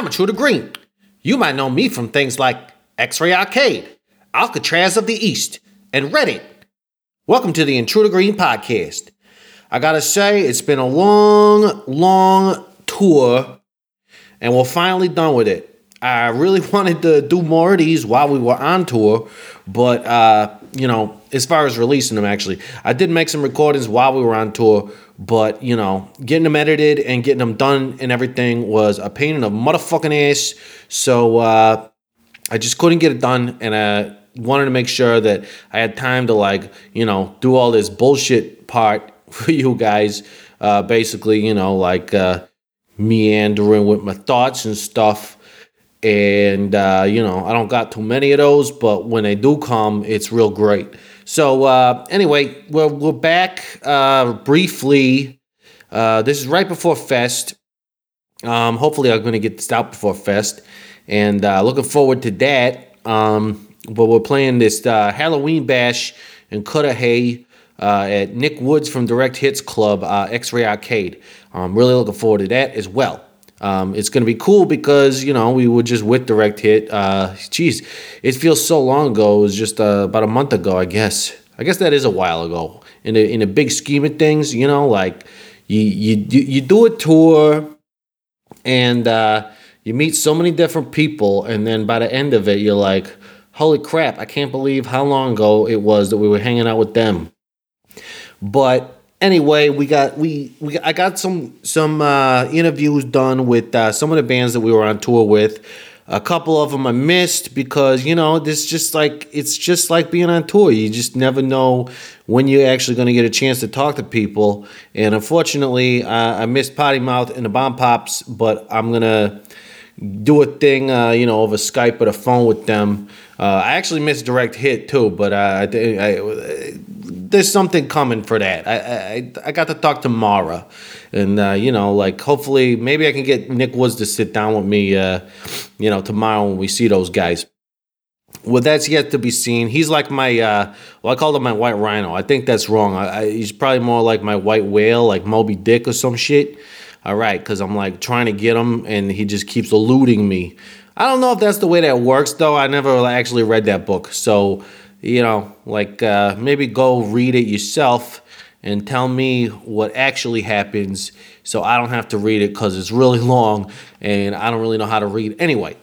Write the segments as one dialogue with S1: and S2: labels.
S1: I'm Intruder Green. You might know me from things like X Ray Arcade, Alcatraz of the East, and Reddit. Welcome to the Intruder Green podcast. I gotta say, it's been a long, long tour, and we're finally done with it. I really wanted to do more of these while we were on tour, but uh, you know, as far as releasing them, actually, I did make some recordings while we were on tour, but you know, getting them edited and getting them done and everything was a pain in the motherfucking ass. So uh, I just couldn't get it done, and I wanted to make sure that I had time to like, you know, do all this bullshit part for you guys. Uh, basically, you know, like uh, meandering with my thoughts and stuff and uh, you know I don't got too many of those, but when they do come, it's real great. So uh, anyway, we're we're back uh, briefly. Uh, this is right before Fest. Um, hopefully, I'm going to get this out before Fest, and uh, looking forward to that. Um, but we're playing this uh, Halloween bash in Cudahy at Nick Woods from Direct Hits Club, X-Ray Arcade. I'm really looking forward to that as well. Um, it's going to be cool because you know we were just with direct hit. Uh, geez, it feels so long ago. It was just uh, about a month ago, I guess. I guess that is a while ago. In a in a big scheme of things, you know, like you you you do a tour, and uh, you meet so many different people, and then by the end of it, you're like, holy crap! I can't believe how long ago it was that we were hanging out with them. But anyway, we got we we I got some some uh, interviews done with uh, some of the bands that we were on tour with. A couple of them I missed because you know this just like it's just like being on tour. You just never know when you're actually going to get a chance to talk to people. And unfortunately, uh, I missed Potty Mouth and the Bomb Pops, but I'm gonna do a thing, uh, you know, over Skype or the phone with them. Uh, I actually missed Direct Hit too, but uh, I, I, there's something coming for that. I, I, I got to talk to Mara, and uh, you know, like hopefully, maybe I can get Nick Woods to sit down with me, uh, you know, tomorrow when we see those guys. Well, that's yet to be seen. He's like my, uh, well, I called him my white rhino. I think that's wrong. I, I, he's probably more like my white whale, like Moby Dick or some shit all right, because I'm like trying to get him and he just keeps eluding me. I don't know if that's the way that works though. I never actually read that book. So, you know, like uh, maybe go read it yourself and tell me what actually happens so I don't have to read it because it's really long and I don't really know how to read. Anyway,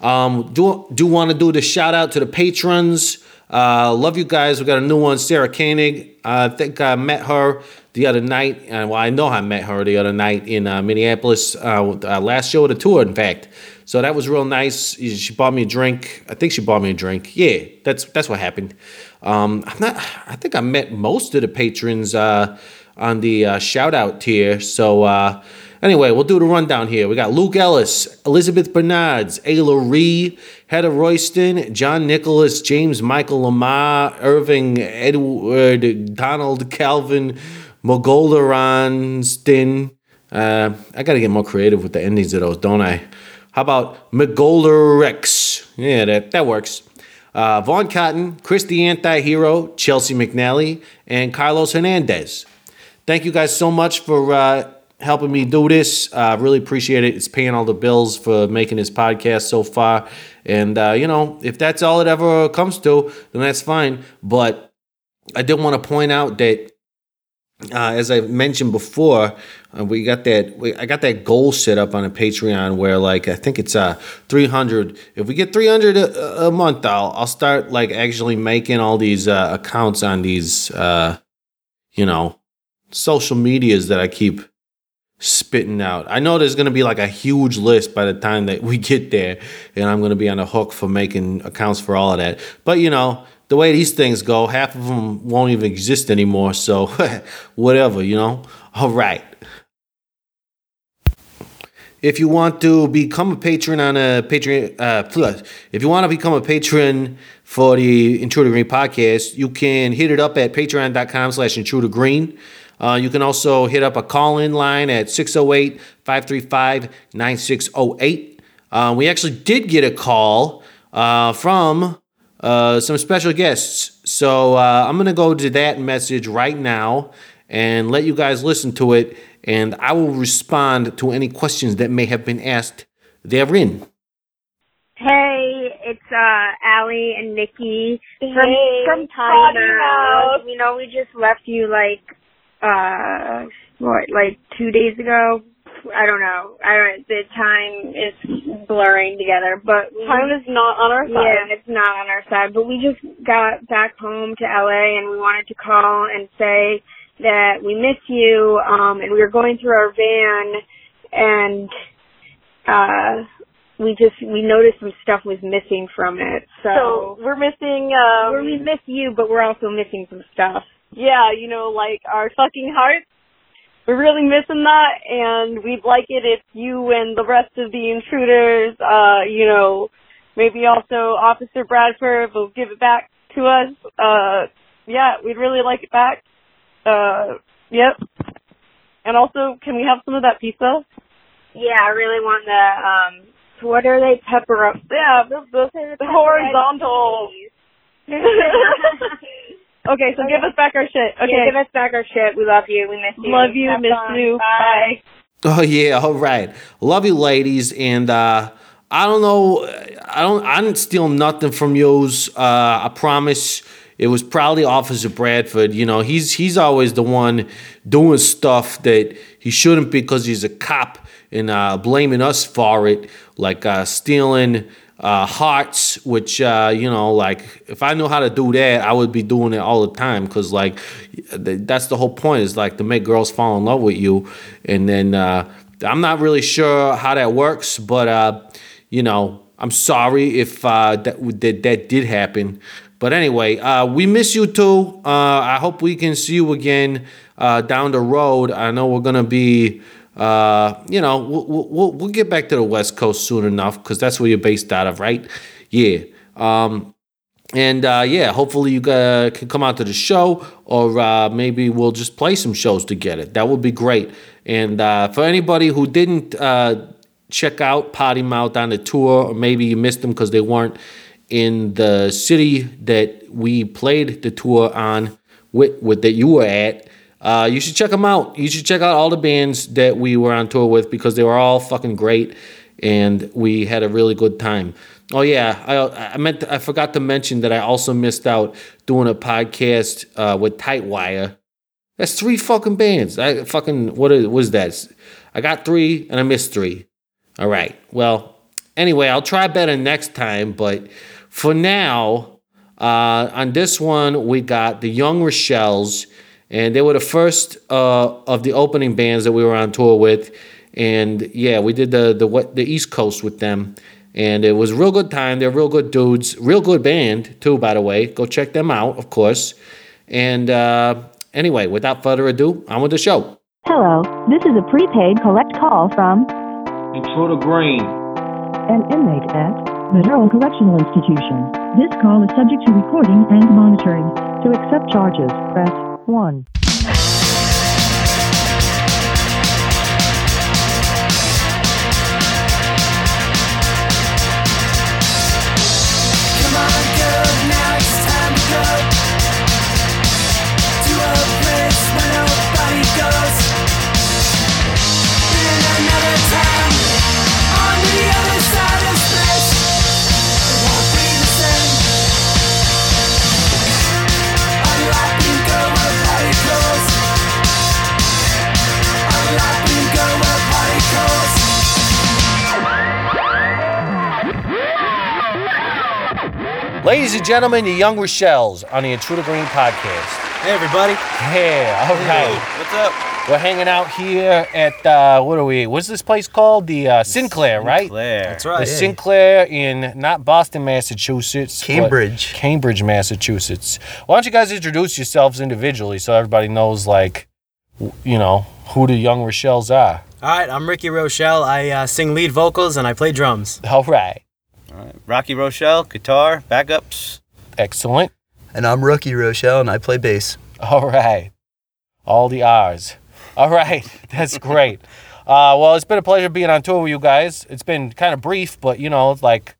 S1: um, do, do want to do the shout out to the patrons. Uh, love you guys. We got a new one, Sarah Koenig. I think I met her the other night. Well, I know I met her the other night in uh, Minneapolis, uh, uh, last show of the tour, in fact. So that was real nice. She bought me a drink. I think she bought me a drink. Yeah, that's that's what happened. Um, I'm not. I think I met most of the patrons uh, on the uh, shout out tier. So uh, anyway, we'll do the rundown here. We got Luke Ellis, Elizabeth Bernards, Ayla Ree, Heather Royston, John Nicholas, James Michael Lamar, Irving Edward, Donald Calvin. Mogolaranstin. Uh, I got to get more creative with the endings of those, don't I? How about Megolarex? Yeah, that, that works. Uh, Vaughn Cotton, Chris the Anti-Hero, Chelsea McNally, and Carlos Hernandez. Thank you guys so much for uh, helping me do this. I uh, really appreciate it. It's paying all the bills for making this podcast so far. And, uh, you know, if that's all it ever comes to, then that's fine. But I did want to point out that uh, as I mentioned before, uh, we got that. We, I got that goal set up on a Patreon where, like, I think it's uh three hundred. If we get three hundred a, a, month, I'll I'll start like actually making all these uh, accounts on these uh, you know, social medias that I keep spitting out. I know there's gonna be like a huge list by the time that we get there, and I'm gonna be on the hook for making accounts for all of that. But you know, the way these things go, half of them won't even exist anymore. So, whatever, you know? All right. If you want to become a patron on a Patreon, uh, if you want to become a patron for the Intruder Green podcast, you can hit it up at patreon.com slash intruder green. Uh, you can also hit up a call in line at 608 535 9608. Uh, we actually did get a call uh, from uh, some special guests. So uh, I'm going to go to that message right now and let you guys listen to it. And I will respond to any questions that may have been asked therein.
S2: Hey, it's uh Allie and Nikki from
S3: Hey,
S2: from
S3: Potty
S2: Tiny
S3: Mouth.
S2: Mouth. You know, we just left you like uh what, like two days ago. I don't know. I don't. The time is blurring together, but we,
S3: Time is not on our side.
S2: yeah, it's not on our side. But we just got back home to LA, and we wanted to call and say that we miss you. Um, and we were going through our van, and uh, we just we noticed some stuff was missing from it.
S3: So
S2: So,
S3: we're missing, um,
S2: we miss you, but we're also missing some stuff.
S3: yeah, you know, like our fucking hearts. We're really missing that, and we'd like it if you and the rest of the intruders, uh, you know, maybe also Officer Bradford will give it back to us. Uh, yeah, we'd really like it back. Uh, yep. And also, can we have some of that pizza?
S2: Yeah, I really want the um. What are they? Pepper up.
S3: Yeah, the, the, the horizontal. okay, so give us back our shit. Okay.
S2: Yeah, give us back our shit. We love you. We miss you.
S3: Love you,
S2: Have
S3: miss
S2: fun.
S3: you.
S2: Bye.
S1: Oh yeah, all right. Love you, ladies, and uh, I don't know. I don't. I didn't steal nothing from yous. Uh, I promise. It was probably Officer Bradford. You know, he's he's always the one doing stuff that he shouldn't because he's a cop and uh, blaming us for it, like uh, stealing uh, hearts. Which uh, you know, like if I knew how to do that, I would be doing it all the time. Cause like th- that's the whole point is like to make girls fall in love with you, and then uh, I'm not really sure how that works, but uh, you know, I'm sorry if uh, that that that did happen. But anyway, uh, we miss you too. I hope we can see you again down the road. I know we're gonna be, uh, you know, we'll, we'll we'll get back to the West Coast soon enough because that's where you're based out of, right? Yeah. Um, and uh, yeah, hopefully you uh, can come out to the show, or uh, maybe we'll just play some shows together. That would be great. And uh, for anybody who didn't uh, check out Potty Mouth on the tour, or maybe you missed them because they weren't in the city that we played the tour on with, with that you were at. Uh, you should check them out. You should check out all the bands that we were on tour with because they were all fucking great, and we had a really good time. Oh yeah, I I meant to- I forgot to mention that I also missed out doing a podcast uh, with Tightwire. That's three fucking bands. I fucking what was that? I got three and I missed three. All right. Well, anyway, I'll try better next time. But for now, uh, on this one, we got the Young Rochelles, and they were the first uh, of the opening bands that we were on tour with. And yeah, we did the the what the East Coast with them, and it was a real good time. They're real good dudes, real good band too, by the way. Go check them out, of course. And uh, anyway, without further ado, on with the show.
S4: Hello, this is a prepaid collect call from
S1: Intruder Green.
S4: an inmate at the Durham Correctional Institution. This call is subject to recording and monitoring. To accept charges, press 1.
S1: Ladies and gentlemen, the Young Rochelles on the Intruder Green podcast.
S5: Hey everybody.
S1: Yeah, all right.
S5: What's up?
S1: We're hanging out here at, uh, what are we, what's this place called? The uh, Sinclair, right?
S5: Claire. That's right.
S1: The Sinclair in not Boston, Massachusetts. but
S5: Cambridge.
S1: Cambridge, Massachusetts. Why don't you guys introduce yourselves individually so everybody knows, like, w- you know, who the Young Rochelles are?
S5: All right, I'm Ricky Rochelle. I uh, sing lead vocals and I play drums.
S1: All right.
S6: Rocky Rochelle, guitar, backups.
S1: Excellent.
S7: And I'm Rookie Rochelle, and I play bass.
S1: All right. All the R's. All right. That's great. Uh, well, it's been a pleasure being on tour with you guys. It's been kind of brief, but you know, like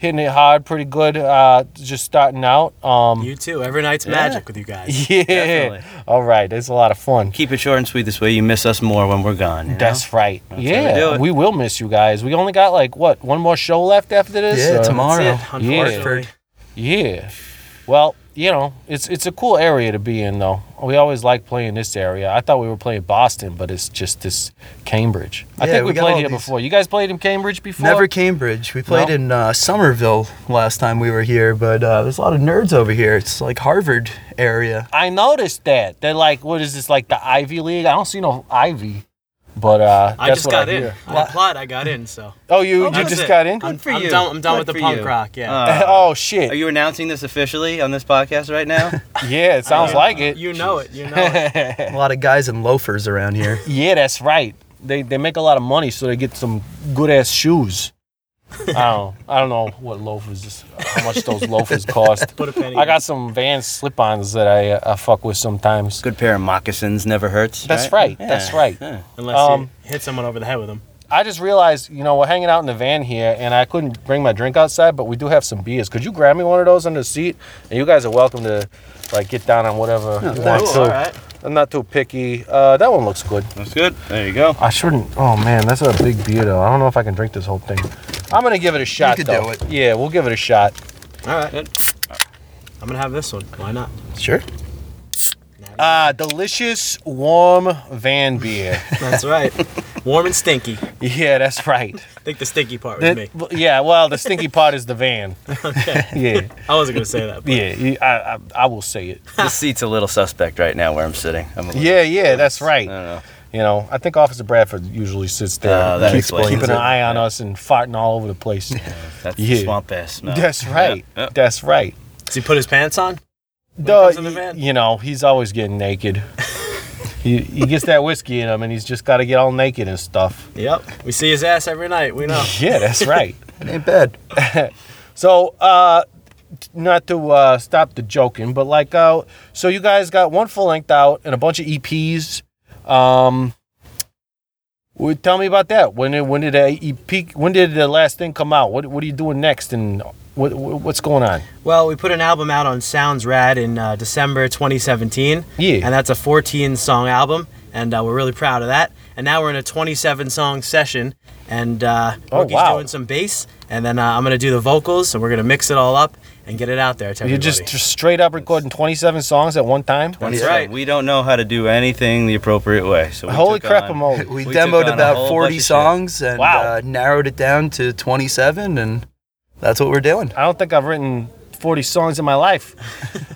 S1: hitting it hard, pretty good. Uh, just starting out. Um,
S5: You too. Every night's magic with you guys.
S1: yeah.
S6: Definitely.
S1: All right, it's a lot of fun.
S6: Keep it short and sweet. This way you miss us more when we're gone. you know?
S1: That's right.
S6: how we do
S1: yeah,
S6: it.
S1: we will miss you guys. We only got like what one more show left after this.
S7: Yeah,
S1: or-
S7: tomorrow.
S5: That's it,
S1: Yeah. Yeah. Well, you know, it's it's a cool area to be in though. We always like playing this area. I thought we were playing Boston, but it's just this Cambridge. I
S7: Yeah,
S1: think
S7: we
S1: we, played here
S7: these-
S1: before. You guys played in Cambridge before?
S7: Never Cambridge. We played
S1: No?
S7: in uh, Somerville last time we were here, but uh, there's a lot of nerds over here. It's like Harvard area.
S1: I noticed that. They're like, what is this like the Ivy League? I don't see no Ivy. But uh
S5: I just
S1: what
S5: got
S1: I
S5: in.
S1: hear.
S5: I applied. I got in. So.
S1: Oh, you you just
S5: it.
S1: got in?
S5: I'm,
S6: for
S5: I'm
S6: you.
S5: done. I'm done
S6: Good
S5: with the punk
S6: you.
S5: rock. Yeah.
S6: Uh,
S1: oh shit.
S6: Are you announcing this officially on this podcast right now?
S1: yeah, it sounds like it.
S5: You know it. You know it.
S7: A lot of guys in loafers around here.
S1: Yeah, that's right. They they make a lot of money, so they get some good ass shoes. I don't I don't know what loafers how much those loafers cost.
S5: Put a penny.
S1: I got some Vans slip-ons that I, uh, I fuck with sometimes.
S6: Good pair of moccasins never hurts.
S1: That's right. That's right.
S6: Yeah.
S5: Unless
S1: Um,
S5: you hit someone over the head with them.
S1: I just realized, you know, we're hanging out in the van here, and I couldn't bring my drink outside, but we do have some beers. Could you grab me one of those under the seat? And you guys are welcome to, like, get down on whatever you want
S5: Cool,
S1: to.
S5: all right.
S1: I'm not too picky. Uh, that one looks good.
S6: That's good. There you go.
S1: I shouldn't. Oh man, that's a big beer though. I don't know if I can drink this whole thing. I'm gonna give it a shot.
S7: could
S1: though.
S7: do it.
S1: Yeah, we'll give it a shot.
S5: All right.
S6: Good.
S5: I'm gonna have this one. Why not?
S7: Sure.
S1: Ah, delicious warm van beer.
S5: That's right. Warm and stinky.
S1: yeah, that's right.
S5: I think the stinky part was
S1: The-
S5: me.
S1: yeah, well, the stinky part is the van.
S5: Okay.
S1: Yeah,
S5: I wasn't gonna say that. But
S1: yeah. you- I, I, I will say it.
S6: The seat's a little suspect right now where I'm sitting. I'm a little,
S1: Yeah, yeah, that's
S6: I
S1: right.
S6: don't know.
S1: You know, I think Officer Bradford usually sits there,
S6: Oh, that
S1: keeps,
S6: explains
S1: keeping an
S6: it.
S1: eye on us and farting all over the place.
S6: That's
S1: Yeah.
S6: the swamp ass smell.
S1: That's right.
S6: Yeah, yeah.
S1: That's right.
S5: Does he put his pants on?
S1: Duh,
S5: comes the van?
S1: you know, he's always getting naked. he, he gets that whiskey in him, and he's just got to get all naked and stuff.
S5: Yep. We see his ass every night. We know.
S1: Yeah, that's right.
S7: It ain't bad.
S1: so, uh, not to uh, stop the joking, but like, uh, so you guys got one full length out and a bunch of EPs. Um, well, tell me about that. When did, when did the EP? When did the last thing come out? What What are you doing next? And what what's going on?
S5: Well, we put an album out on Sounds Rad in uh, December 2017.
S1: Yeah.
S5: And that's a 14 song album, and uh, we're really proud of that. And now we're in a 27 song session, and uh,
S1: Oh,
S5: Rookie's
S1: wow.
S5: doing some bass, and then uh, I'm gonna do the vocals, and we're gonna mix it all up and get it out there to
S1: You're just, just straight up recording 27 songs at one time.
S5: That's right.
S6: We don't know how to do anything the appropriate way. So we
S1: Holy crap,
S6: on-
S7: We,
S6: We
S7: demoed about 40
S6: bunch shit.
S7: songs and
S1: Wow.
S7: uh, narrowed it down to 27, and that's what we're doing.
S1: I don't think I've written 40 songs in my life,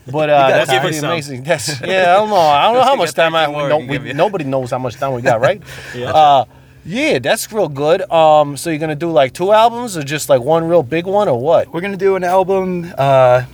S1: but uh, that's pretty
S5: Give me
S1: amazing. That's yeah. I don't know. I don't know how much time I.
S6: 13 more
S1: No,
S6: we
S1: we, nobody knows how much time we got, right?
S5: Yeah.
S1: Uh, yeah, that's real good. Um, so you're gonna do like two albums or just like one real big one or what?
S7: We're gonna do an album, uh,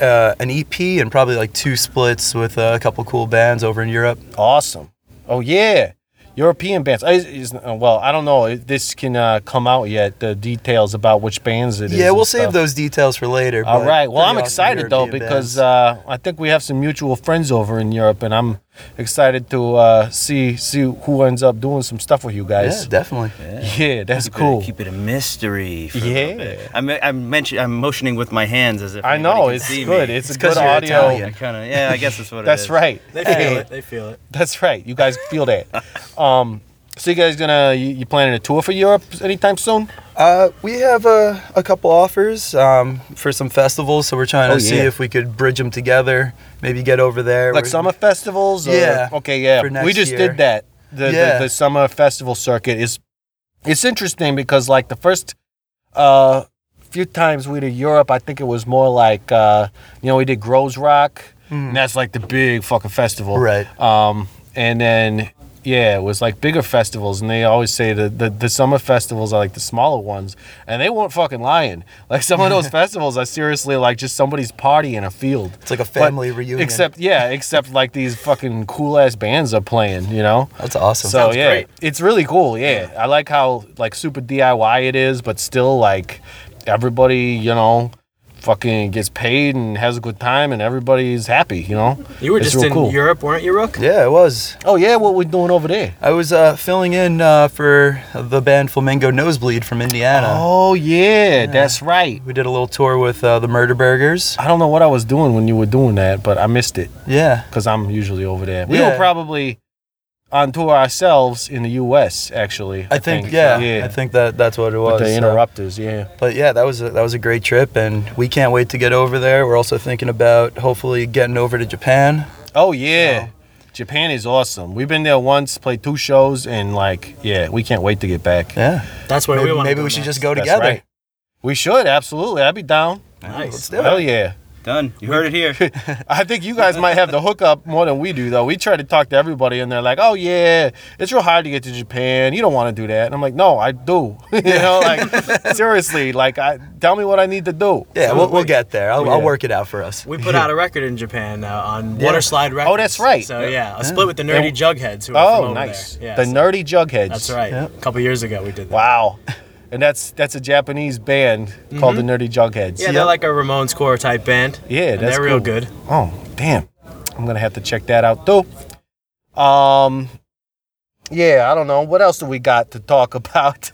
S7: uh, an EP, and probably like two splits with a couple cool bands over in Europe.
S1: Awesome. Oh yeah, European bands. I, is, uh, well, I don't know this can uh, come out yet. The details about which bands it is.
S7: Yeah, we'll save
S1: stuff.
S7: those details for later.
S1: All right. Well, I'm excited though
S7: European
S1: because uh, I think we have some mutual friends over in Europe, and I'm excited to uh, see see who ends up doing some stuff with you
S7: yeah,
S1: guys.
S7: definitely.
S1: Yeah, that's
S6: Keep it-
S1: cool.
S6: keep it a mystery. For
S1: Yeah.
S6: little bit. I'm I'm, mention, I'm motioning with my hands as if
S1: I know
S6: can
S1: it's
S6: see
S1: good.
S6: Me.
S1: It's,
S7: It's
S1: a
S7: 'cause
S1: good
S7: you're
S1: audio.
S7: Italian.
S6: I kind of yeah. I guess that's what it
S1: That's
S6: is.
S1: right.
S5: they feel
S1: Hey,
S5: it. They feel it.
S1: That's right. You guys feel that. Um, so you guys gonna you, you planning a tour for Europe anytime soon?
S7: Uh, we have a, a couple offers um, for some festivals, so we're trying to
S1: Oh,
S7: see
S1: yeah.
S7: if we could bridge them together. Maybe get over there.
S1: Like
S7: We're-
S1: summer festivals? Or,
S7: Yeah,
S1: Okay, yeah. We just
S7: year.
S1: did that. The,
S7: Yeah.
S1: the the summer festival circuit is it's interesting because like the first uh few times we did Europe, I think it was more like uh you know we did Groezrock, and that's like the big fucking festival,
S7: Right.
S1: Um, and then yeah, it was like bigger festivals, and they always say that the the summer festivals are like the smaller ones, and they weren't fucking lying. Like some of those festivals are seriously like just somebody's party in a field.
S7: It's like a
S1: But-
S7: family reunion.
S1: Except yeah, except like these fucking cool ass bands are playing, you know.
S7: That's awesome.
S1: So
S5: Sounds
S1: yeah,
S5: great.
S1: it's really cool. Yeah. I like how like super DIY it is, but still like everybody, you know, fucking gets paid and has a good time and everybody's happy. You know.
S5: You were
S1: It's
S5: just in
S1: cool.
S5: Europe, weren't you, Rook?
S7: Yeah, it was.
S1: Oh yeah, what were we doing over there?
S7: I was uh, filling in uh, for the band Flamingo Nosebleed from Indiana.
S1: Oh yeah, that's right.
S7: We did a little tour with uh, the Murder Burgers.
S1: I don't know what I was doing when you were doing that, but I missed it
S7: Yeah.
S1: because I'm usually over there. We
S7: Yeah.
S1: were probably on tour ourselves in the U.S. Actually,
S7: I think, yeah,
S1: yeah.
S7: I think that that's what it was.
S1: With the
S7: so-
S1: interrupters, yeah.
S7: But yeah, that was a, that was a great trip, and we can't wait to get over there. We're also thinking about hopefully getting over to Japan.
S1: Oh yeah. Japan is awesome. We've been there once, played two shows, and like, yeah, we can't wait to get back.
S7: Yeah,
S5: That's where
S7: maybe,
S5: we want to
S7: maybe we should just go
S1: That's
S7: together.
S1: right. We should absolutely. I'd be down.
S5: Nice.
S7: Let's do it.
S1: Hell yeah.
S6: Done. You heard it here.
S1: I think you guys might have the hookup more than we do, though. We try to talk to everybody, and they're like, "Oh yeah, it's real hard to get to Japan. You don't want to do that." And I'm like, "No, I do. you know, like seriously, like, I tell me what I need to do."
S7: Yeah, we'll, we'll get there. I'll, I'll work it out for us.
S5: We put out a record in Japan uh, on
S7: Yeah.
S5: Waterslide Records.
S1: Oh, that's right.
S5: So yeah, a split with the Nerdy
S1: And-
S5: Jugheads who are from
S1: Oh,
S5: over
S1: nice.
S5: there. Yeah,
S1: the
S5: so-
S1: nerdy jugheads.
S5: That's right.
S7: Yep.
S5: A couple years ago we did that.
S1: Wow. And that's that's a Japanese band called the Nerdy Jugheads.
S5: Mm-hmm. Yeah, they're like a Ramones core type band.
S1: Yeah,
S5: and
S1: that's
S5: they're real
S1: cool.
S5: good.
S1: Oh, damn. I'm gonna have to check that out though. Um yeah, I don't know. What else do we got to talk about?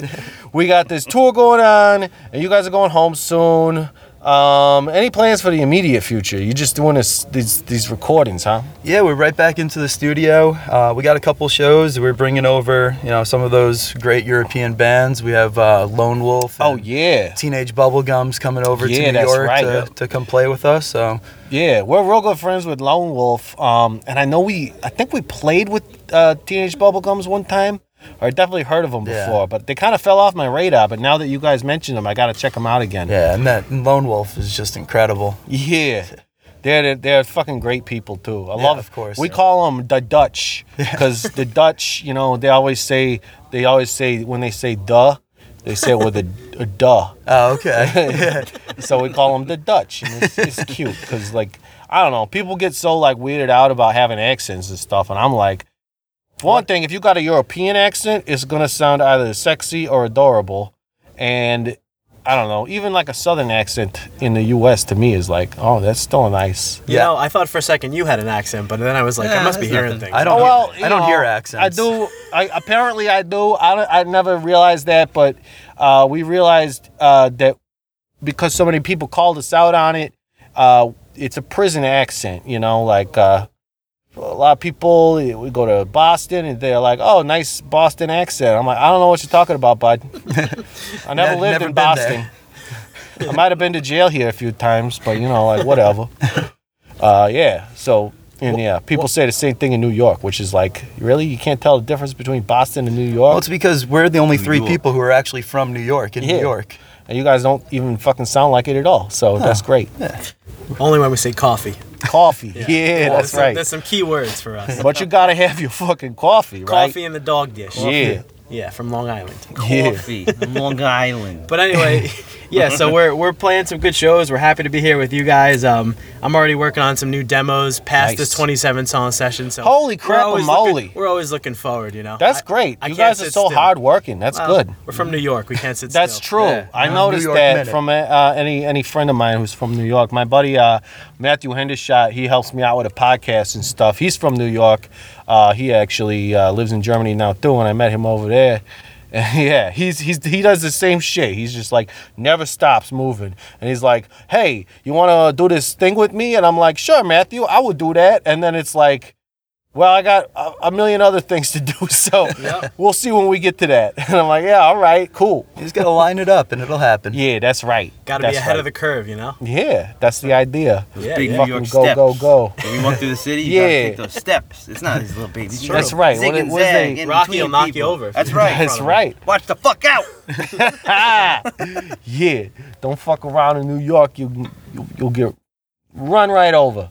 S1: we got this tour going on, and you guys are going home soon. Um, any plans for the immediate future? You're just doing this these these recordings, huh?
S7: Yeah, we're right back into the studio. Uh, we got a couple shows. We're bringing over, you know, some of those great European bands. We have uh, Lone Wolf.
S1: Oh yeah,
S7: Teenage Bubblegums coming over
S1: Yeah,
S7: to New York
S1: right.
S7: to, to come play with us. So
S1: yeah. We're real good friends with Lone Wolf. Um, and I know we, I think we played with uh, Teenage Bubblegums one time. Or I definitely heard of them
S7: Yeah.
S1: before, but they kind of fell off my radar. But now that you guys mentioned them, I got to check them out again.
S7: yeah, and that Lone Wolf is just incredible.
S1: Yeah. They're, they're, fucking great people too. I
S7: Yeah,
S1: love
S7: of course,
S1: We
S7: yeah.
S1: call them the Dutch because the Dutch, you know, they always say they always say when they say duh, they say it with a, a duh.
S7: Oh, okay.
S1: so we call them the Dutch, and it's, it's cute because like I don't know, people get so like weirded out about having accents and stuff, and I'm like, one thing, if you got a European accent, it's gonna sound either sexy or adorable, and I don't know, even like a Southern accent in the U.S. to me is like, oh, that's still nice.
S5: You
S7: Yeah.
S5: know, I thought for a second you had an accent, but then I was like, I must be
S6: that's
S5: hearing
S6: nothing.
S5: things.
S7: I don't.
S1: Oh, well,
S7: I
S1: you
S7: don't
S1: know,
S7: hear accents.
S1: I do. I apparently I do. I don't, I never realized that, but uh, we realized uh, that because so many people called us out on it. Uh, it's a prison accent, you know, like uh, a lot of people. We go to Boston and they're like, "Oh, nice Boston accent." I'm like, "I don't know what you're talking about, bud. I never
S7: Ne-
S1: lived
S7: never
S1: in Boston. I might have been to jail here a few times, but you know, like whatever." Uh, yeah. So. And yeah, people say the same thing in New York, which is like, really, you can't tell the difference between Boston and New York.
S7: Well, it's because we're the only three
S6: York.
S7: people who are actually from New York in
S1: Yeah.
S7: New York.
S1: And you guys don't even fucking sound like it at all. So that's great.
S5: Only when we say coffee.
S1: Coffee, yeah,
S5: Well,
S1: that's
S5: there's some-
S1: right.
S5: There's some key words for us.
S1: But you gotta have your fucking coffee, right?
S5: Coffee in the dog dish.
S1: Yeah.
S5: Yeah, from Long Island.
S1: Yeah.
S6: Coffee. Long Island.
S5: But anyway, yeah, so we're we're playing some good shows. We're happy to be here with you guys. Um, I'm already working on some new demos past this 27 song session. So
S1: Holy
S5: we're
S1: crap
S5: always
S1: moly.
S5: looking- We're always looking forward, you know.
S1: That's
S5: I-
S1: great.
S5: I
S1: you
S5: can't
S1: guys are
S5: sit
S1: so
S5: still.
S1: hard working. That's
S5: Well,
S1: good.
S5: We're from New York. We can't sit still.
S1: That's
S5: still.
S1: true.
S7: Yeah.
S1: I
S7: New
S1: noticed
S7: York
S1: that
S7: minute.
S1: from uh, any any friend of mine who's from New York. My buddy uh, Matthew Hendershot, he helps me out with a podcast and stuff. He's from New York. Uh, he actually uh, lives in Germany now too, and I met him over there. yeah, he's he's he does the same shit. He's just like never stops moving, and he's like, "Hey, you want to do this thing with me?" And I'm like, "Sure, Matthew, I would do that." And then it's like. Well, I got a, a million other things to do, so
S5: Yep.
S1: we'll see when we get to that. And I'm like, yeah, all right, cool.
S7: You just gotta line it up and it'll happen.
S1: Yeah, that's right.
S5: Got to be ahead
S1: right.
S5: of the curve, you know.
S1: Yeah, that's the idea.
S5: Yeah,
S6: Big
S5: yeah.
S6: New
S1: Fucking
S6: York
S1: go,
S6: steps.
S1: go, go.
S6: When we walk through the city, you
S1: Yeah.
S6: gotta take those steps. It's not these little babies. You
S1: right.
S6: Zig and
S1: what is
S6: zag
S1: they-
S5: Rocky will knock you over
S6: That's right.
S1: That's right.
S6: Watch the fuck out.
S1: yeah, don't fuck around in New York. You, you you'll get run right over.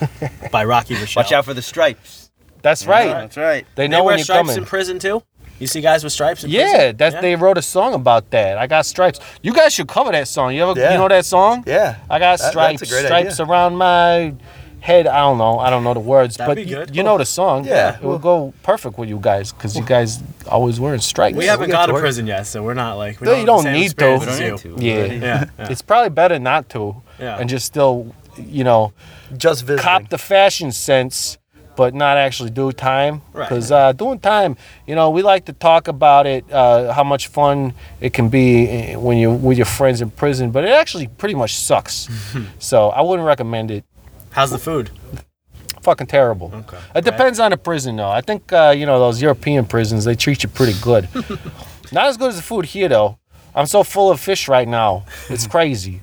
S5: By Rocky Rochelle.
S6: Watch out for the stripes.
S1: That's right.
S6: That's right.
S1: They
S5: They
S1: know
S5: wear
S1: when you're
S5: stripes
S1: coming.
S5: in prison too. You see guys with stripes in
S1: yeah,
S5: prison?
S1: that's they wrote a song about that. I got stripes. You guys should cover that song. You ever
S7: Yeah.
S1: you know that song?
S7: Yeah.
S1: I got
S7: That-
S1: stripes,
S7: that's a great
S1: stripes
S7: idea.
S1: around my head. I don't know. I don't know the words,
S5: That'd
S1: but
S5: be
S1: you,
S5: good.
S1: you know the song.
S7: Yeah.
S1: it would go perfect with you guys because you guys always wearing stripes.
S5: We haven't
S7: we
S5: got
S7: got to
S5: to
S7: work.
S5: prison yet, so we're not like. We
S1: No,
S5: don't
S1: you don't need to.
S6: Don't need to.
S1: Yeah.
S5: Yeah, yeah.
S1: It's probably better not to,
S5: Yeah.
S1: and just still, you know,
S7: Just visiting.
S1: cop the fashion sense, but not actually do time.
S5: Right.
S1: Because uh, doing time, you know, we like to talk about it, uh, how much fun it can be eh, when you're with your friends in prison, but it actually pretty much sucks. so I wouldn't recommend it.
S5: How's the food?
S1: Fucking terrible.
S5: Okay.
S1: It depends on the prison, though. I think uh, you know those European prisons they treat you pretty good. Not as good as the food here, though. I'm so full of fish right now. It's crazy.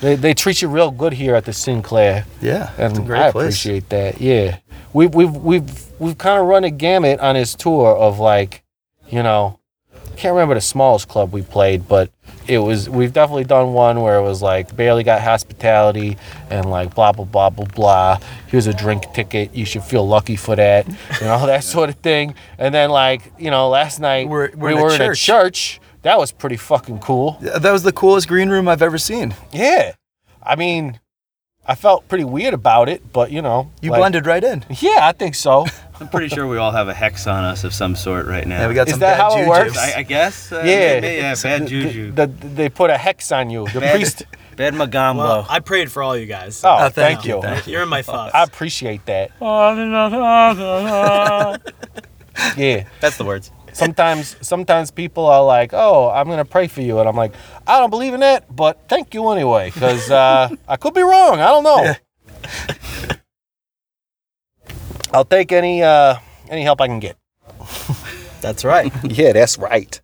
S1: they, they treat you real good here at the Sinclair,
S7: Yeah,
S1: and
S7: it's a great
S1: I
S7: place.
S1: appreciate that. Yeah, we've we've we've we've kind of run a gamut on this tour of like, you know, can't remember the smallest club we played, but it was we've definitely done one where it was like barely got hospitality and like blah blah blah blah blah. Here's a drink ticket. You should feel lucky for that. You know that sort of thing. And then like you know last night
S7: We're- we're
S1: we
S7: in a
S1: were in a
S7: church.
S1: Church. That was pretty fucking cool.
S7: Yeah, That was the coolest green room I've ever seen.
S1: Yeah, I mean, I felt pretty weird about it, but you know,
S7: You
S1: like-
S7: blended right in.
S1: Yeah, I think so.
S6: I'm pretty sure we all have a hex on us of some sort right now.
S7: Yeah, we got
S1: Is
S7: some
S1: that
S7: bad
S1: how it works?
S6: I, I guess. Uh,
S1: Yeah.
S6: Maybe, yeah. Bad juju.
S1: The, the- they put a hex on you. The
S6: Bad-
S1: priest.
S6: Bad magambo.
S5: Well, I prayed for all you guys.
S1: Oh,
S7: Oh,
S1: thank,
S7: thank
S1: you.
S7: you.
S5: You're in my thoughts.
S1: I appreciate that. yeah.
S6: That's the words.
S1: Sometimes, sometimes people are like, "Oh, I'm gonna pray for you," and I'm like, "I don't believe in that, but thank you anyway, because uh, I could be wrong. I don't know. I'll take any uh, any help I can get."
S5: That's right.
S1: Yeah, that's right.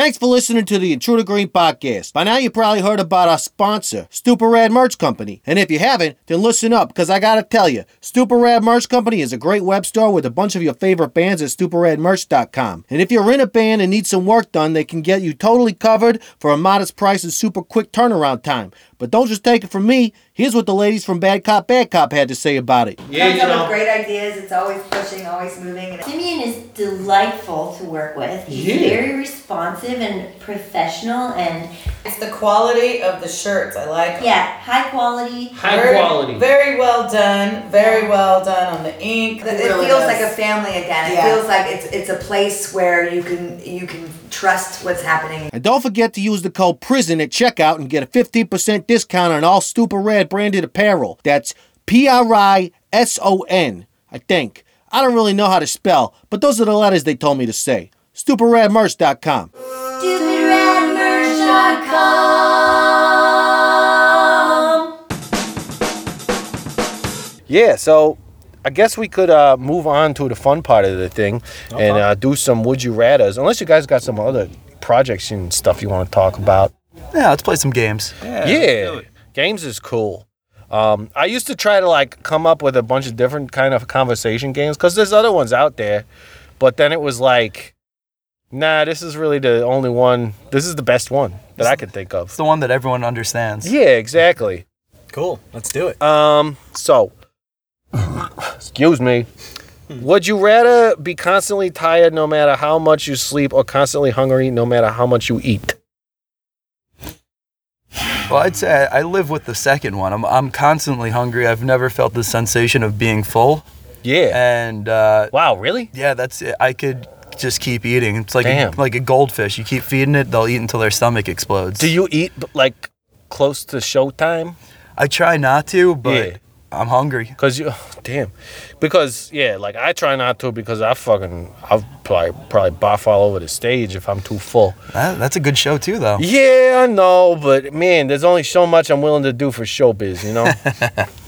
S8: Thanks for listening to the Intruder Green podcast. By now, you probably heard about our sponsor, Stupid Rad Merch Company. And if you haven't, then listen up, because I gotta tell you, Stupid Rad Merch Company is a great web store with a bunch of your favorite bands at stupidradmerch.com. And if you're in a band and need some work done, they can get you totally covered for a modest price and super quick turnaround time. But don't just take it from me. Here's what the ladies from Bad Cop Bad Cop had to say about it.
S9: comes up with great ideas. It's always pushing, always moving. And
S10: Simeon is delightful to work with. He's
S8: Yeah.
S10: very responsive and professional and
S11: It's the quality of the shirts. I like.
S10: yeah, high quality.
S11: High very, quality. Very well done. Very well done on the ink.
S9: it
S11: really
S9: feels
S11: does.
S9: like a family again. It
S11: Yeah.
S9: feels like it's it's a place where you can you can trust what's happening.
S8: And don't forget to use the code PRISON at checkout and get a 15% discount on all Stupid Rad branded apparel. That's P R I S O N, I think. I don't really know how to spell, but those are the letters they told me to say. StupidRadMerch.com.
S10: StupidRadMerch.com.
S1: Yeah, so I guess we could uh, move on to the fun part of the thing and uh, do some would you rather's. Unless you guys got some other projects and stuff you want to talk about.
S7: Yeah, let's play some games.
S1: Yeah, games is cool. Um, I used to try to like come up with a bunch of different kind of conversation games because there's other ones out there, but then it was like, nah, this is really the only one. This is the best one that I could think of.
S7: It's the one that everyone understands.
S1: Yeah, exactly.
S5: Cool. Let's do it.
S1: Um, so, excuse me. Would you rather be constantly tired no matter how much you sleep or constantly hungry no matter how much you eat?
S7: Well, I'd say I live with the second one. I'm, I'm constantly hungry. I've never felt the sensation of being full.
S1: Yeah.
S7: And uh,
S1: wow, really?
S7: Yeah, that's it. I could just keep eating. It's like a,
S1: Damn.
S7: like a goldfish. You keep feeding it, they'll eat until their stomach explodes.
S1: Do you eat like close to showtime?
S7: I try not to, but
S1: Yeah.
S7: I'm hungry.
S1: Cause you, damn, because yeah, like I try not to because I fucking I'll probably probably barf all over the stage if I'm too full.
S7: That, that's a good show too, though.
S1: Yeah, I know, but man, there's only so much I'm willing to do for showbiz, you know.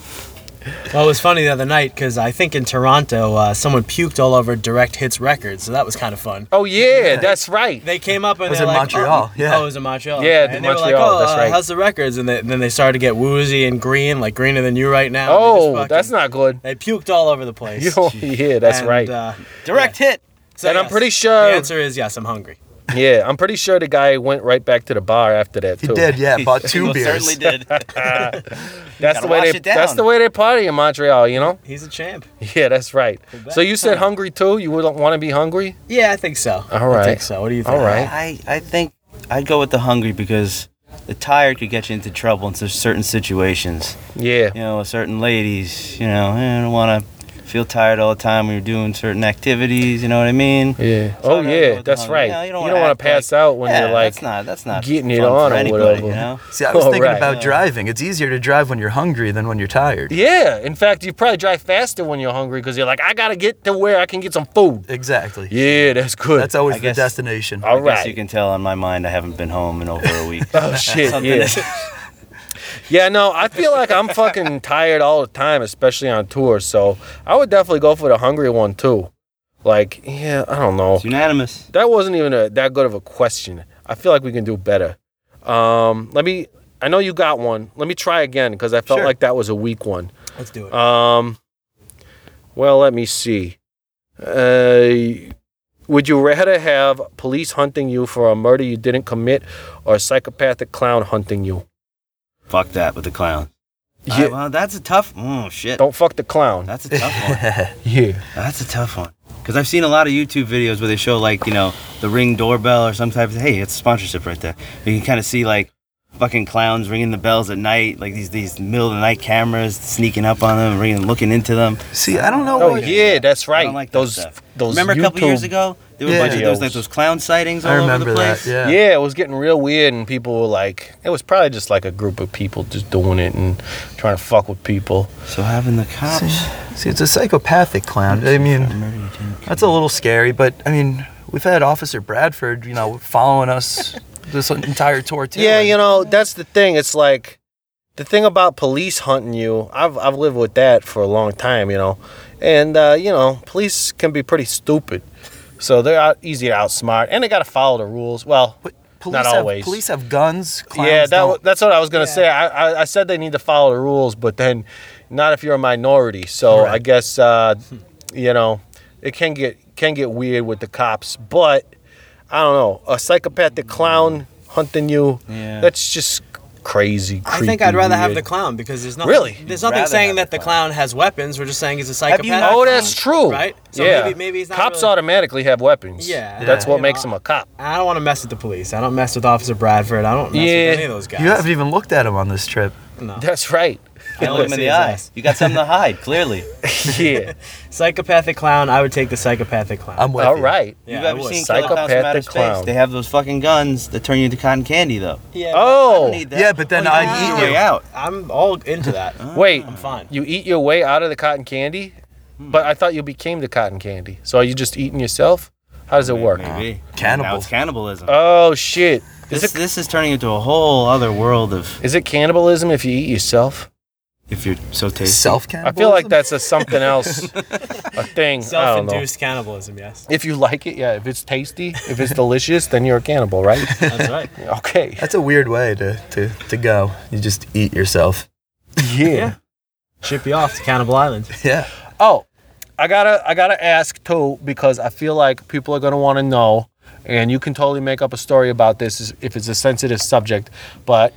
S5: Well, it was funny the other night because I think in Toronto, uh, someone puked all over Direct Hits Records, so that was kind of fun.
S1: oh yeah, that's right.
S5: They came up and
S7: Was
S5: they're
S7: in
S5: like,
S7: Montreal,
S5: Oh,
S7: yeah.
S5: oh, it was in Montreal.
S1: Yeah,
S5: okay.
S1: the
S5: and they were like, oh,
S1: that's
S5: uh,
S1: right.
S5: how's the records? And they, then they started to get woozy and green, like greener than you right now. and they just
S1: Oh,
S5: fucking-
S1: that's not good.
S5: They puked all over the place.
S1: You- yeah, that's
S5: And,
S1: right.
S5: Uh,
S6: Direct hit.
S5: so
S1: and I'm pretty sure.
S5: The answer is yes. I'm hungry.
S1: Yeah, I'm pretty sure the guy went right back to the bar after that
S7: He
S1: too.
S7: did, yeah. Bought
S6: He
S7: two
S6: most
S7: beers.
S6: certainly did.
S1: That's
S6: Gotta
S1: the way they.
S6: it down.
S1: That's the way they party in Montreal, you know.
S5: He's a champ.
S1: Yeah, that's right. So you said hungry too. You wouldn't want to be hungry.
S5: Yeah, I think so.
S1: All right.
S5: I think so. What do you think?
S1: All right.
S6: I, I think I'd go with the hungry because the tired could get you into trouble in certain situations.
S1: Yeah.
S6: You know, with certain ladies, you know, eh, don't want to feel tired all the time when you're doing certain activities. You know what I mean?
S1: Yeah.
S6: So
S1: Oh
S6: I gotta go
S1: yeah, that's right.
S6: You, know,
S1: You don't,
S6: wanna
S1: want
S6: act
S1: to pass out when
S6: yeah,
S1: you're like
S6: that's not that's not
S1: getting it on or
S6: anybody,
S1: whatever.
S6: You know?
S7: See, I was
S1: Oh,
S7: thinking
S1: right.
S7: about
S6: Yeah.
S7: driving. It's easier to drive when you're hungry than when you're tired.
S1: Yeah. In fact, you probably drive faster when you're hungry because you're like, I gotta get to where I can get some food.
S7: Exactly.
S1: Yeah, that's good.
S7: That's always
S6: I
S7: the
S6: guess-
S7: destination.
S1: All
S6: I guess
S1: right.
S6: you can tell on my mind I haven't been home in over a week.
S1: Oh shit. Yeah.
S6: Is-
S1: Yeah, no, I feel like I'm fucking tired all the time, especially on tour. So I would definitely go for the hungry one too. Like, yeah, I don't know.
S6: It's unanimous.
S1: That wasn't even a that good of a question. I feel like we can do better. Um, let me. I know you got one. Let me try again because I felt
S7: Sure.
S1: like that was a weak one.
S5: Let's do it.
S1: Um, well, let me see. Uh, would you rather have police hunting you for a murder you didn't commit, or a psychopathic clown hunting you?
S6: Fuck that with the clown.
S1: Yeah.
S6: Uh, well, that's a tough. Oh shit.
S1: Don't fuck the clown.
S6: That's a tough one.
S1: Yeah.
S6: That's a tough one. Because I've seen a lot of YouTube videos where they show like you know the ring doorbell or some type of hey, it's sponsorship right there. You can kind of see like fucking clowns ringing the bells at night, like these these middle of the night cameras sneaking up on them, ringing, looking into them.
S7: See, I don't know
S1: Oh
S7: what.
S1: yeah, that's
S6: I
S1: right.
S6: don't like that
S1: those
S6: stuff.
S1: those.
S6: Remember a couple years ago, there were a bunch of those like those clown sightings all
S7: I
S6: over the place.
S7: that. Yeah.
S1: Yeah, it was getting real weird, and people were like, it was probably just like a group of people just doing it and trying to fuck with people.
S6: So having the cops.
S7: See, it's a psychopathic clown. I mean, that's a little scary, but I mean, we've had Officer Bradford, you know, following us this entire tour too.
S1: Yeah, you know, that's the thing. It's like the thing about police hunting you. I've I've lived with that for a long time, you know, and uh, you know, police can be pretty stupid, so they're easy to outsmart, and they got to follow the rules. Well,
S7: But police
S1: not
S7: have,
S1: always.
S7: Police have guns.
S1: Yeah, that,
S7: don't.
S1: that's what I was gonna say. I, I I said they need to follow the rules, but then not if you're a minority. So I guess uh, you know it can get can get weird with the cops, but I don't know a psychopathic clown hunting you.
S6: Yeah.
S1: That's just crazy.
S5: I think I'd rather have the clown because there's nothing.
S1: Really?
S5: There's nothing saying that
S6: the
S5: the clown has weapons. We're just saying he's a
S6: Have you
S5: psychopath.
S1: Oh, that's true.
S5: Right? So
S1: yeah.
S5: maybe- maybe he's not
S1: Cops
S5: really-
S1: automatically have weapons.
S5: Yeah.
S1: That's what makes
S5: know,
S1: him a cop.
S5: I don't want to mess with the police. I don't mess with Officer Bradford. I don't mess
S1: Yeah.
S5: with any of those guys.
S7: You haven't even looked at him on this trip.
S5: no.
S1: That's right.
S6: I look him in the eye. You got something to hide, clearly.
S1: yeah.
S5: Psychopathic clown. I would take the psychopathic clown.
S7: I'm with
S1: All
S7: you.
S1: right.
S5: yeah,
S6: You've
S5: I
S6: ever
S5: would.
S6: seen Killer Clowns
S1: Psychopathic
S6: Space?
S1: clown.
S6: They have those fucking guns that turn you into cotton candy, though.
S5: Yeah.
S1: Oh.
S6: Need that.
S7: Yeah, but then
S6: Oh,
S7: I'd
S6: you
S7: eat
S6: your
S7: you.
S6: way out.
S5: I'm all into that.
S1: Wait,
S5: I'm fine.
S1: you eat your way out of the cotton candy? Hmm. But I thought you became the cotton candy. So are you just eating yourself? How does it work?
S6: Maybe.
S7: Cannibal.
S6: Now it's cannibalism.
S1: Oh shit. Is
S6: this,
S1: it
S6: this is turning into a whole other world of
S1: is it cannibalism if you eat yourself?
S6: If you're so tasty.
S7: Self
S1: cannibal
S7: I
S1: feel like that's a something else, a thing. I don't know.
S5: Self-induced cannibalism. Yes.
S1: If you like it, yeah. If it's tasty, if it's delicious, then you're a cannibal, right?
S5: That's right.
S1: Okay.
S7: That's a weird way to, to, to go. You just eat yourself.
S1: Yeah.
S5: Ship you off to Cannibal Island.
S7: Yeah.
S1: Oh, I gotta I gotta ask too because I feel like people are gonna want to know, and you can totally make up a story about this if it's a sensitive subject. But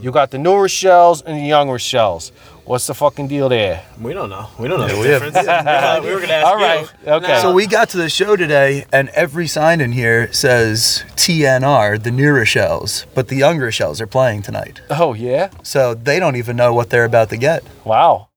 S1: you got the newer shells and the younger shells. What's the fucking deal there?
S5: We don't know. We don't know the
S7: we
S5: difference. we, thought we were gonna ask
S1: All
S5: you.
S1: Okay.
S7: So we got to the show today, and every sign in here says TNR, the New Rochelle's, but the Young Rochelle's are playing tonight.
S1: Oh yeah.
S7: So they don't even know what they're about to get.
S1: Wow.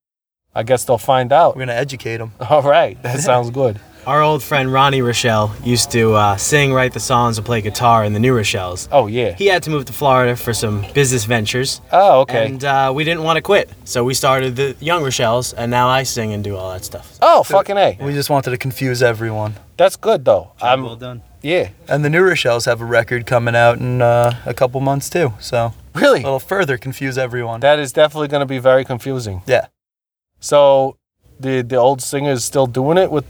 S1: I guess they'll find out.
S7: We're going to educate them.
S1: All right. That sounds good.
S5: Our old friend Ronnie Rochelle used to uh, sing, write the songs, and play guitar in the New Rochelle's.
S1: Oh yeah.
S5: He had to move to Florida for some business ventures.
S1: Oh okay.
S5: And uh, we didn't want to quit. So we started the Young Rochelle's, and now I sing and do all that stuff.
S1: oh fucking a.
S7: We just wanted to confuse everyone.
S1: That's good though.
S6: Job
S1: I'm
S6: well done.
S1: yeah.
S7: And the New Rochelle's have a record coming out in uh, a couple months too. So
S1: Really.
S7: a little further confuse everyone.
S1: That is definitely going to be very confusing.
S7: Yeah.
S1: So, the the old singer is still doing it with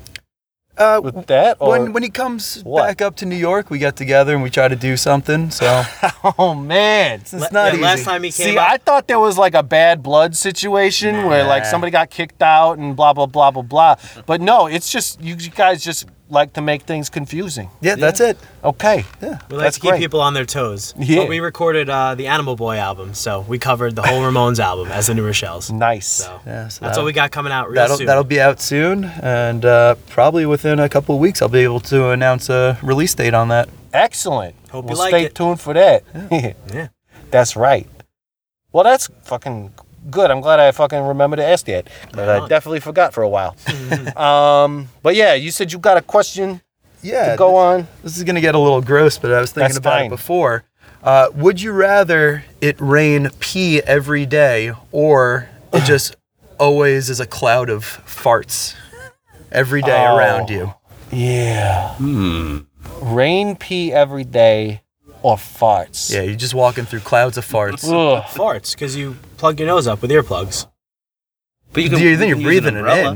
S7: Uh,
S1: with that, or
S7: when when he comes
S1: What?
S7: back up to New York, we get together and we try to do something. So
S1: oh man,
S7: it's
S5: La-
S7: not
S5: yeah,
S7: easy.
S5: Last time he came
S1: See,
S5: up,
S1: I thought there was like a bad blood situation where like somebody got kicked out and blah blah blah blah blah. But no, it's just you guys just like to make things confusing.
S7: yeah, that's it.
S1: Okay,
S5: we like
S1: that's
S5: to keep
S1: great.
S5: people on their toes.
S1: Yeah.
S5: But we recorded uh, the Animal Boy album, so we covered the whole Ramones album as the New Rochelle's.
S1: nice.
S5: So
S7: Yeah, so
S5: that's what we got coming out real
S7: That'll
S5: soon.
S7: that'll be out soon, and uh, probably within a couple of weeks, I'll be able to announce a release date on that.
S1: Excellent.
S5: Hope
S1: we'll
S5: you like
S1: stay
S5: it.
S1: tuned for that.
S5: yeah. yeah.
S1: That's right. Well, that's fucking good. I'm glad I fucking remembered to ask that. But I definitely forgot for a while. um, but yeah, you said you got a question
S7: Yeah.
S1: to go on.
S7: This is gonna get a little gross, but I was thinking
S1: That's
S7: about
S1: fine.
S7: it before. Uh, would you rather it rain pee every day, or it just always is a cloud of farts every day
S1: Oh.
S7: around you?
S1: Yeah.
S6: Hmm.
S1: Rain pee every day or farts.
S7: Yeah, you're just walking through clouds of farts.
S1: Ugh.
S5: Farts, because you plug your nose up with earplugs.
S6: But you
S7: can-
S6: can,
S7: then you're
S6: can use
S7: breathing
S6: an
S7: it
S6: umbrella.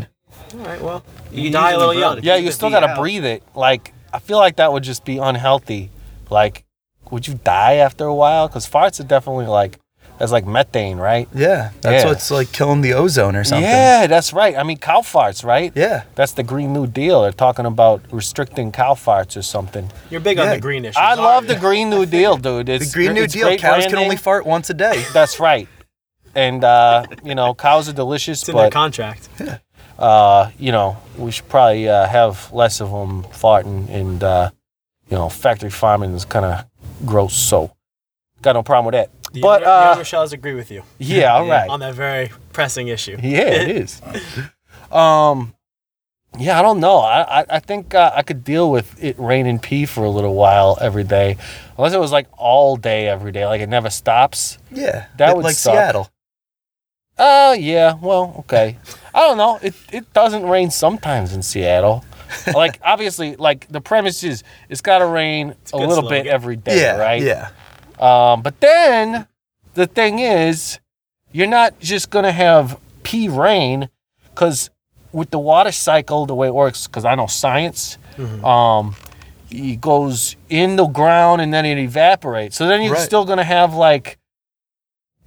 S7: in.
S5: All right, well,
S6: You
S5: you,
S6: can
S5: die
S6: use
S5: a
S6: an
S5: little
S6: umbrella
S5: young.
S6: to
S1: Yeah,
S6: keep
S1: you
S6: the
S1: still
S6: pee
S1: gotta
S6: out.
S1: breathe it. Like I feel like that would just be unhealthy. Like, would you die after a while? Because farts are definitely like that's like methane, right?
S7: Yeah, that's
S1: Yeah.
S7: what's like killing the ozone or something.
S1: Yeah, that's right. I mean, cow farts, right?
S7: Yeah.
S1: That's the Green New Deal. They're talking about restricting cow farts or something.
S5: You're big on the green issues.
S1: I love
S5: you?
S1: the Green New Deal, dude.
S7: The
S1: It's,
S7: Green New
S1: it's
S7: Deal,
S1: great
S7: cows can only fart once a day.
S1: That's right. And uh, you know, cows are delicious,
S5: It's in their
S1: but
S5: contract.
S1: uh, you know, we should probably uh, have less of them farting, and uh, you know, factory farming is kind of gross. So, got no problem with that.
S5: The
S1: but
S5: younger, the
S1: uh,
S5: Young Rochelles agree with you
S1: yeah, all right.
S5: on that very pressing issue.
S1: Yeah, it is. Um, yeah, I don't know. I I, I think uh, I could deal with it raining pee for a little while every day, unless it was like all day every day, like it never stops.
S7: Yeah,
S1: That
S7: bit
S1: would
S7: like
S1: suck.
S7: Seattle.
S1: Oh yeah, well, okay. I don't know. It it doesn't rain sometimes in Seattle. like obviously, like the premise is it's got to rain a
S5: good
S1: little bit every day,
S7: Yeah,
S1: right?
S7: yeah.
S1: Um, but then the thing is, you're not just gonna have pea rain, because with the water cycle, the way it works, because I know science, um, it goes in the ground and then it evaporates. So then you're
S7: Right.
S1: still gonna have like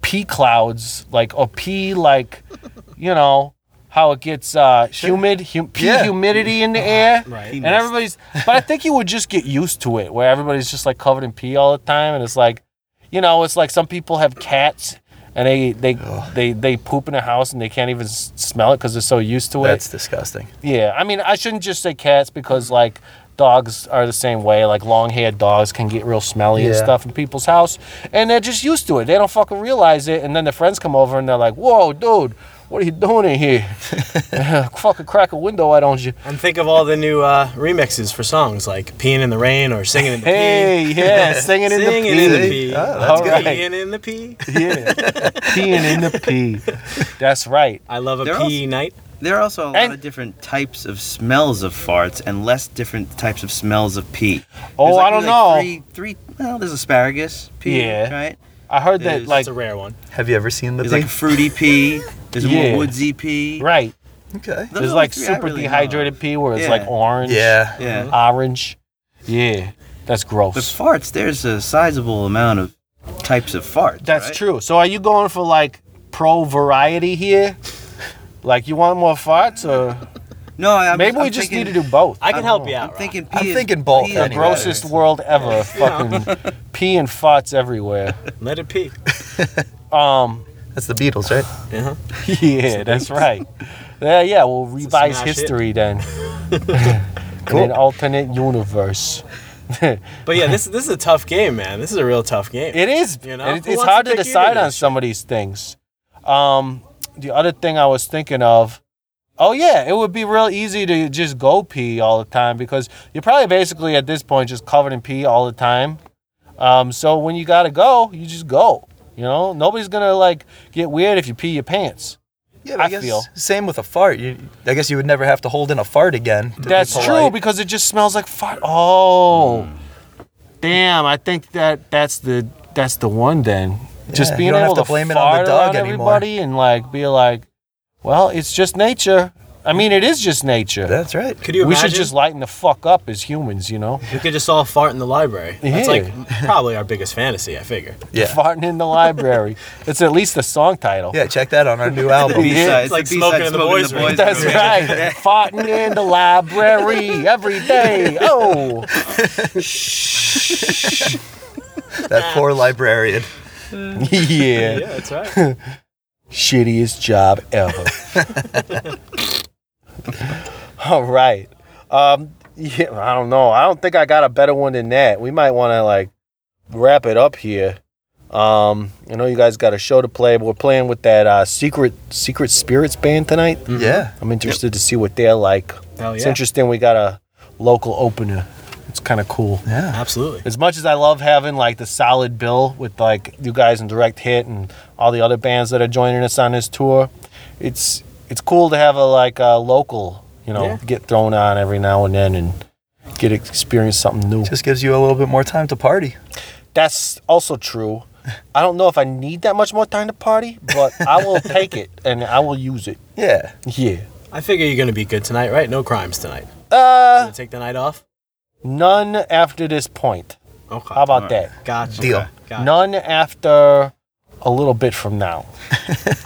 S1: pea clouds, like or pea like, you know. How it gets uh, humid, hum-
S7: Yeah.
S1: humidity in the air,
S5: Right.
S1: and everybody's. But I think you would just get used to it, where everybody's just like covered in pee all the time, and it's like, you know, it's like some people have cats and they they they they poop in their house and they can't even s- smell it because they're so used to it.
S7: That's disgusting.
S1: yeah, I mean, I shouldn't just say cats because like dogs are the same way. Like long-haired dogs can get real smelly and stuff in people's house, and they're just used to it. They don't fucking realize it, and then their friends come over and they're like, "Whoa, dude." What are you doing in here? fucking crack a window, why don't you?
S5: And think of all the new uh, remixes for songs like "Peeing in the Rain" or "Singing in the
S1: Hey,
S5: Pee."
S1: yeah, singing in the
S5: Singing
S1: pee.
S5: in the pee.
S7: Oh, that's
S1: All
S5: Peeing in the pee.
S1: Yeah, peeing in the pee. That's right.
S5: I love a
S6: They're
S5: pee night.
S6: There are also a lot
S1: And-
S6: of different types of smells of farts and less different types of smells of pee.
S1: Oh,
S6: like-
S1: I don't
S6: there's
S1: know.
S6: like Three, three. Well, there's asparagus pee,
S1: Yeah.
S6: right?
S1: I heard that like
S5: It's a rare one.
S7: Have you ever seen the
S6: There's
S7: pig?
S6: like fruity pee. There's
S1: Yeah.
S6: more woodsy pee.
S1: right.
S7: okay.
S6: Those
S1: There's like
S6: the three I
S1: super
S6: really
S1: dehydrated
S6: of.
S1: pee where it's
S6: Yeah.
S1: like orange,
S7: Yeah.
S6: Yeah.
S1: orange. Yeah, that's gross.
S6: But farts, there's a sizable amount of types of farts.
S1: That's
S6: right?
S1: true. So are you going for like pro variety here? Like you want more farts or
S6: No, I'm,
S1: maybe we
S6: I'm
S1: just
S6: thinking,
S1: need to do both?
S5: I can
S1: don't
S5: help
S1: know.
S5: you
S6: I'm
S5: out.
S6: Thinking pee
S7: I'm
S6: is-
S7: thinking both
S6: pee
S1: The
S7: anyway.
S1: grossest world ever. Fucking pee and farts everywhere.
S5: Let it pee.
S1: Um,
S7: That's the Beatles, right?
S5: Uh-huh.
S1: yeah, that's right. Yeah, yeah. We'll revise
S5: smash hit.
S1: history then. In an alternate universe.
S5: But yeah, this this is a tough game, man. This is a real tough game.
S1: It is.
S5: You know?
S1: It- it's hard
S5: to
S1: to decide on some of these things. Um, the other thing I was thinking of, oh yeah, it would be real easy to just go pee all the time because you're probably basically at this point just covered in pee all the time. Um, so when you gotta go, you just go. You know, nobody's gonna like get weird if you pee your pants.
S7: Yeah,
S1: I
S7: I, guess
S1: feel.
S7: same with a fart. You, I guess you would never have to hold in a fart again. to be
S1: That's true because it just smells like fart. Oh, damn! I think that that's the that's the one then. just
S7: Yeah,
S1: being
S7: you don't
S1: able
S7: have to blame it on the dog anymore.
S1: everybody and like be like, well, it's just nature. I mean, it is just nature.
S7: That's right.
S5: Could you
S1: we should just lighten the fuck up as humans, you know?
S5: We could just all fart in the library. That's
S1: Yeah.
S5: like probably our biggest fantasy. I figure.
S7: Yeah.
S1: Farting in the library. it's at least a song title.
S7: Yeah, check that on our new album.
S1: Yeah,
S5: it's like smoking in the boys' room.
S1: That's right. Farting in the library every day. Oh.
S7: that poor librarian.
S1: yeah.
S5: Yeah, that's right.
S1: Shittiest job ever. All right. Um, yeah, I don't know. I don't think I got a better one than that. We might want to like wrap it up here.
S12: Um, I know you guys got a show to play, but we're playing with that uh, secret Secret Spirits band tonight.
S7: Yeah.
S12: I'm interested to see what they're like.
S5: Hell
S12: It's
S5: yeah.
S12: interesting. We got a local opener. It's kind of cool.
S7: Yeah.
S5: Absolutely.
S12: As much as I love having like the solid bill with like you guys and Direct Hit and all the other bands that are joining us on this tour, it's it's cool to have a like a local, you know,
S5: Yeah.
S12: get thrown on every now and then and get experience something new.
S7: Just gives you a little bit more time to party.
S12: That's also true. I don't know if I need that much more time to party, but I will take it and I will use it.
S7: Yeah.
S12: Yeah.
S5: I figure you're gonna be good tonight, right? No crimes tonight.
S12: Uh,
S5: Gonna take the night off.
S12: none after this point.
S5: Okay.
S12: How about that?
S5: Gotcha.
S7: Deal.
S5: Gotcha.
S12: None after a little bit from now.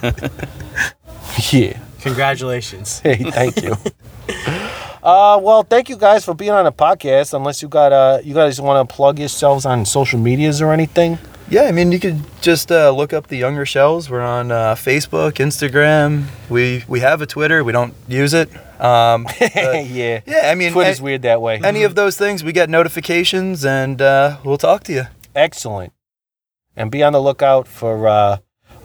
S12: yeah.
S5: Congratulations.
S12: Hey, thank you. uh, well, thank you guys for being on the podcast. Unless you got uh, you guys want to plug yourselves on social medias or anything.
S7: Yeah, I mean, you could just uh, look up the Young Rochelles. We're on uh, Facebook, Instagram. We we have a Twitter. We don't use it. Um,
S12: yeah.
S7: yeah, I mean,
S12: Twitter's
S7: a-
S12: weird that way.
S7: any of those things, we get notifications, and uh, we'll talk to you.
S12: Excellent. And be on the lookout for uh,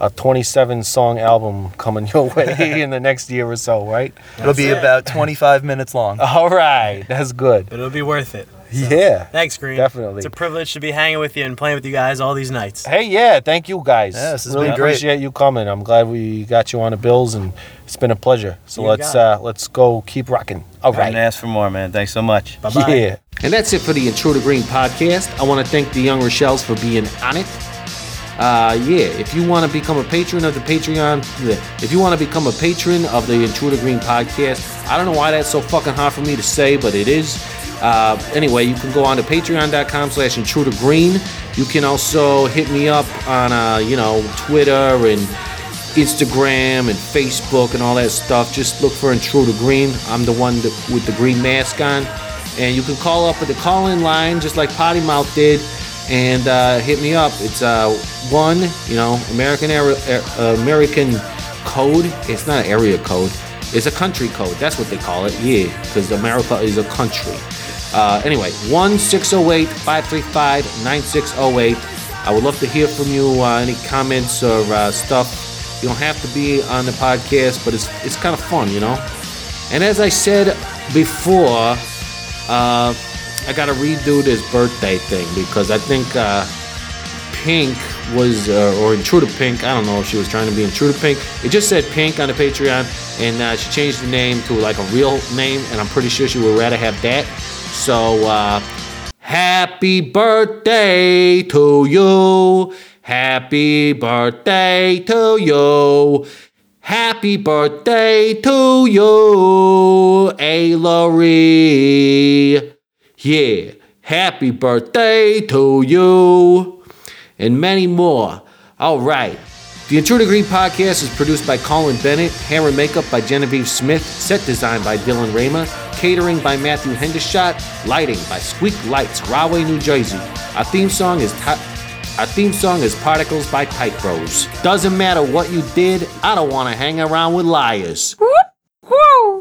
S12: a 27 song album coming your way in the next year or so, right?
S7: It'll be
S5: it.
S7: about 25 minutes long.
S12: All right. That's good.
S5: But it'll be worth it.
S12: Yeah.
S5: Thanks, Green.
S12: Definitely.
S5: It's a privilege to be hanging with you and playing with you guys all these nights.
S12: Hey, yeah, thank you guys.
S7: Yeah, this has
S12: really
S7: been great.
S12: appreciate you coming. I'm glad we got you on the bills, and it's been a pleasure. So
S5: You
S12: let's uh, let's go keep rocking. All
S6: Couldn't
S12: right.
S6: ask for more, man. Thanks so much.
S5: Bye bye.
S12: Yeah.
S1: And that's it for the Intruder Green podcast. I want to thank the Young Rochelle's for being on it. Uh, yeah, if you want to become a patron of the Patreon, if you want to become a patron of the Intruder Green podcast, I don't know why that's so fucking hard for me to say, but it is. Uh, anyway, you can go on to patreon.com slash intruder green. You can also hit me up on, uh, you know, Twitter and Instagram and Facebook and all that stuff. Just look for Intruder Green. I'm the one that, with the green mask on. And you can call up at the call in line, just like Potty Mouth did, and uh, hit me up. It's uh, one, you know, American area, uh, American code. It's not an area code. It's a country code. That's what they call it. Yeah, because America is a country. Uh, anyway, 1 608 535 9608. I would love to hear from you. Uh, any comments or uh, stuff. You don't have to be on the podcast, but it's, it's kind of fun, you know? And as I said before, uh, I got to redo this birthday thing because I think uh, Pink was, uh, or Intruder Pink, I don't know if she was trying to be Intruder Pink. It just said Pink on the Patreon, and uh, she changed the name to like a real name, and I'm pretty sure she would rather have that. So, uh, happy birthday to you. Happy birthday to you. Happy birthday to you, Ailery. Yeah, happy birthday to you. And many more. All right. The Intruder Green podcast is produced by Colin Bennett, hair and makeup by Genevieve Smith, set design by Dylan Rama, catering by Matthew Hendershot, lighting by Squeak Lights, Rahway, New Jersey. Our theme song is Ti- our theme song is Particles by Pipe Bros. Doesn't matter what you did, I don't want to hang around with liars.
S13: Woo!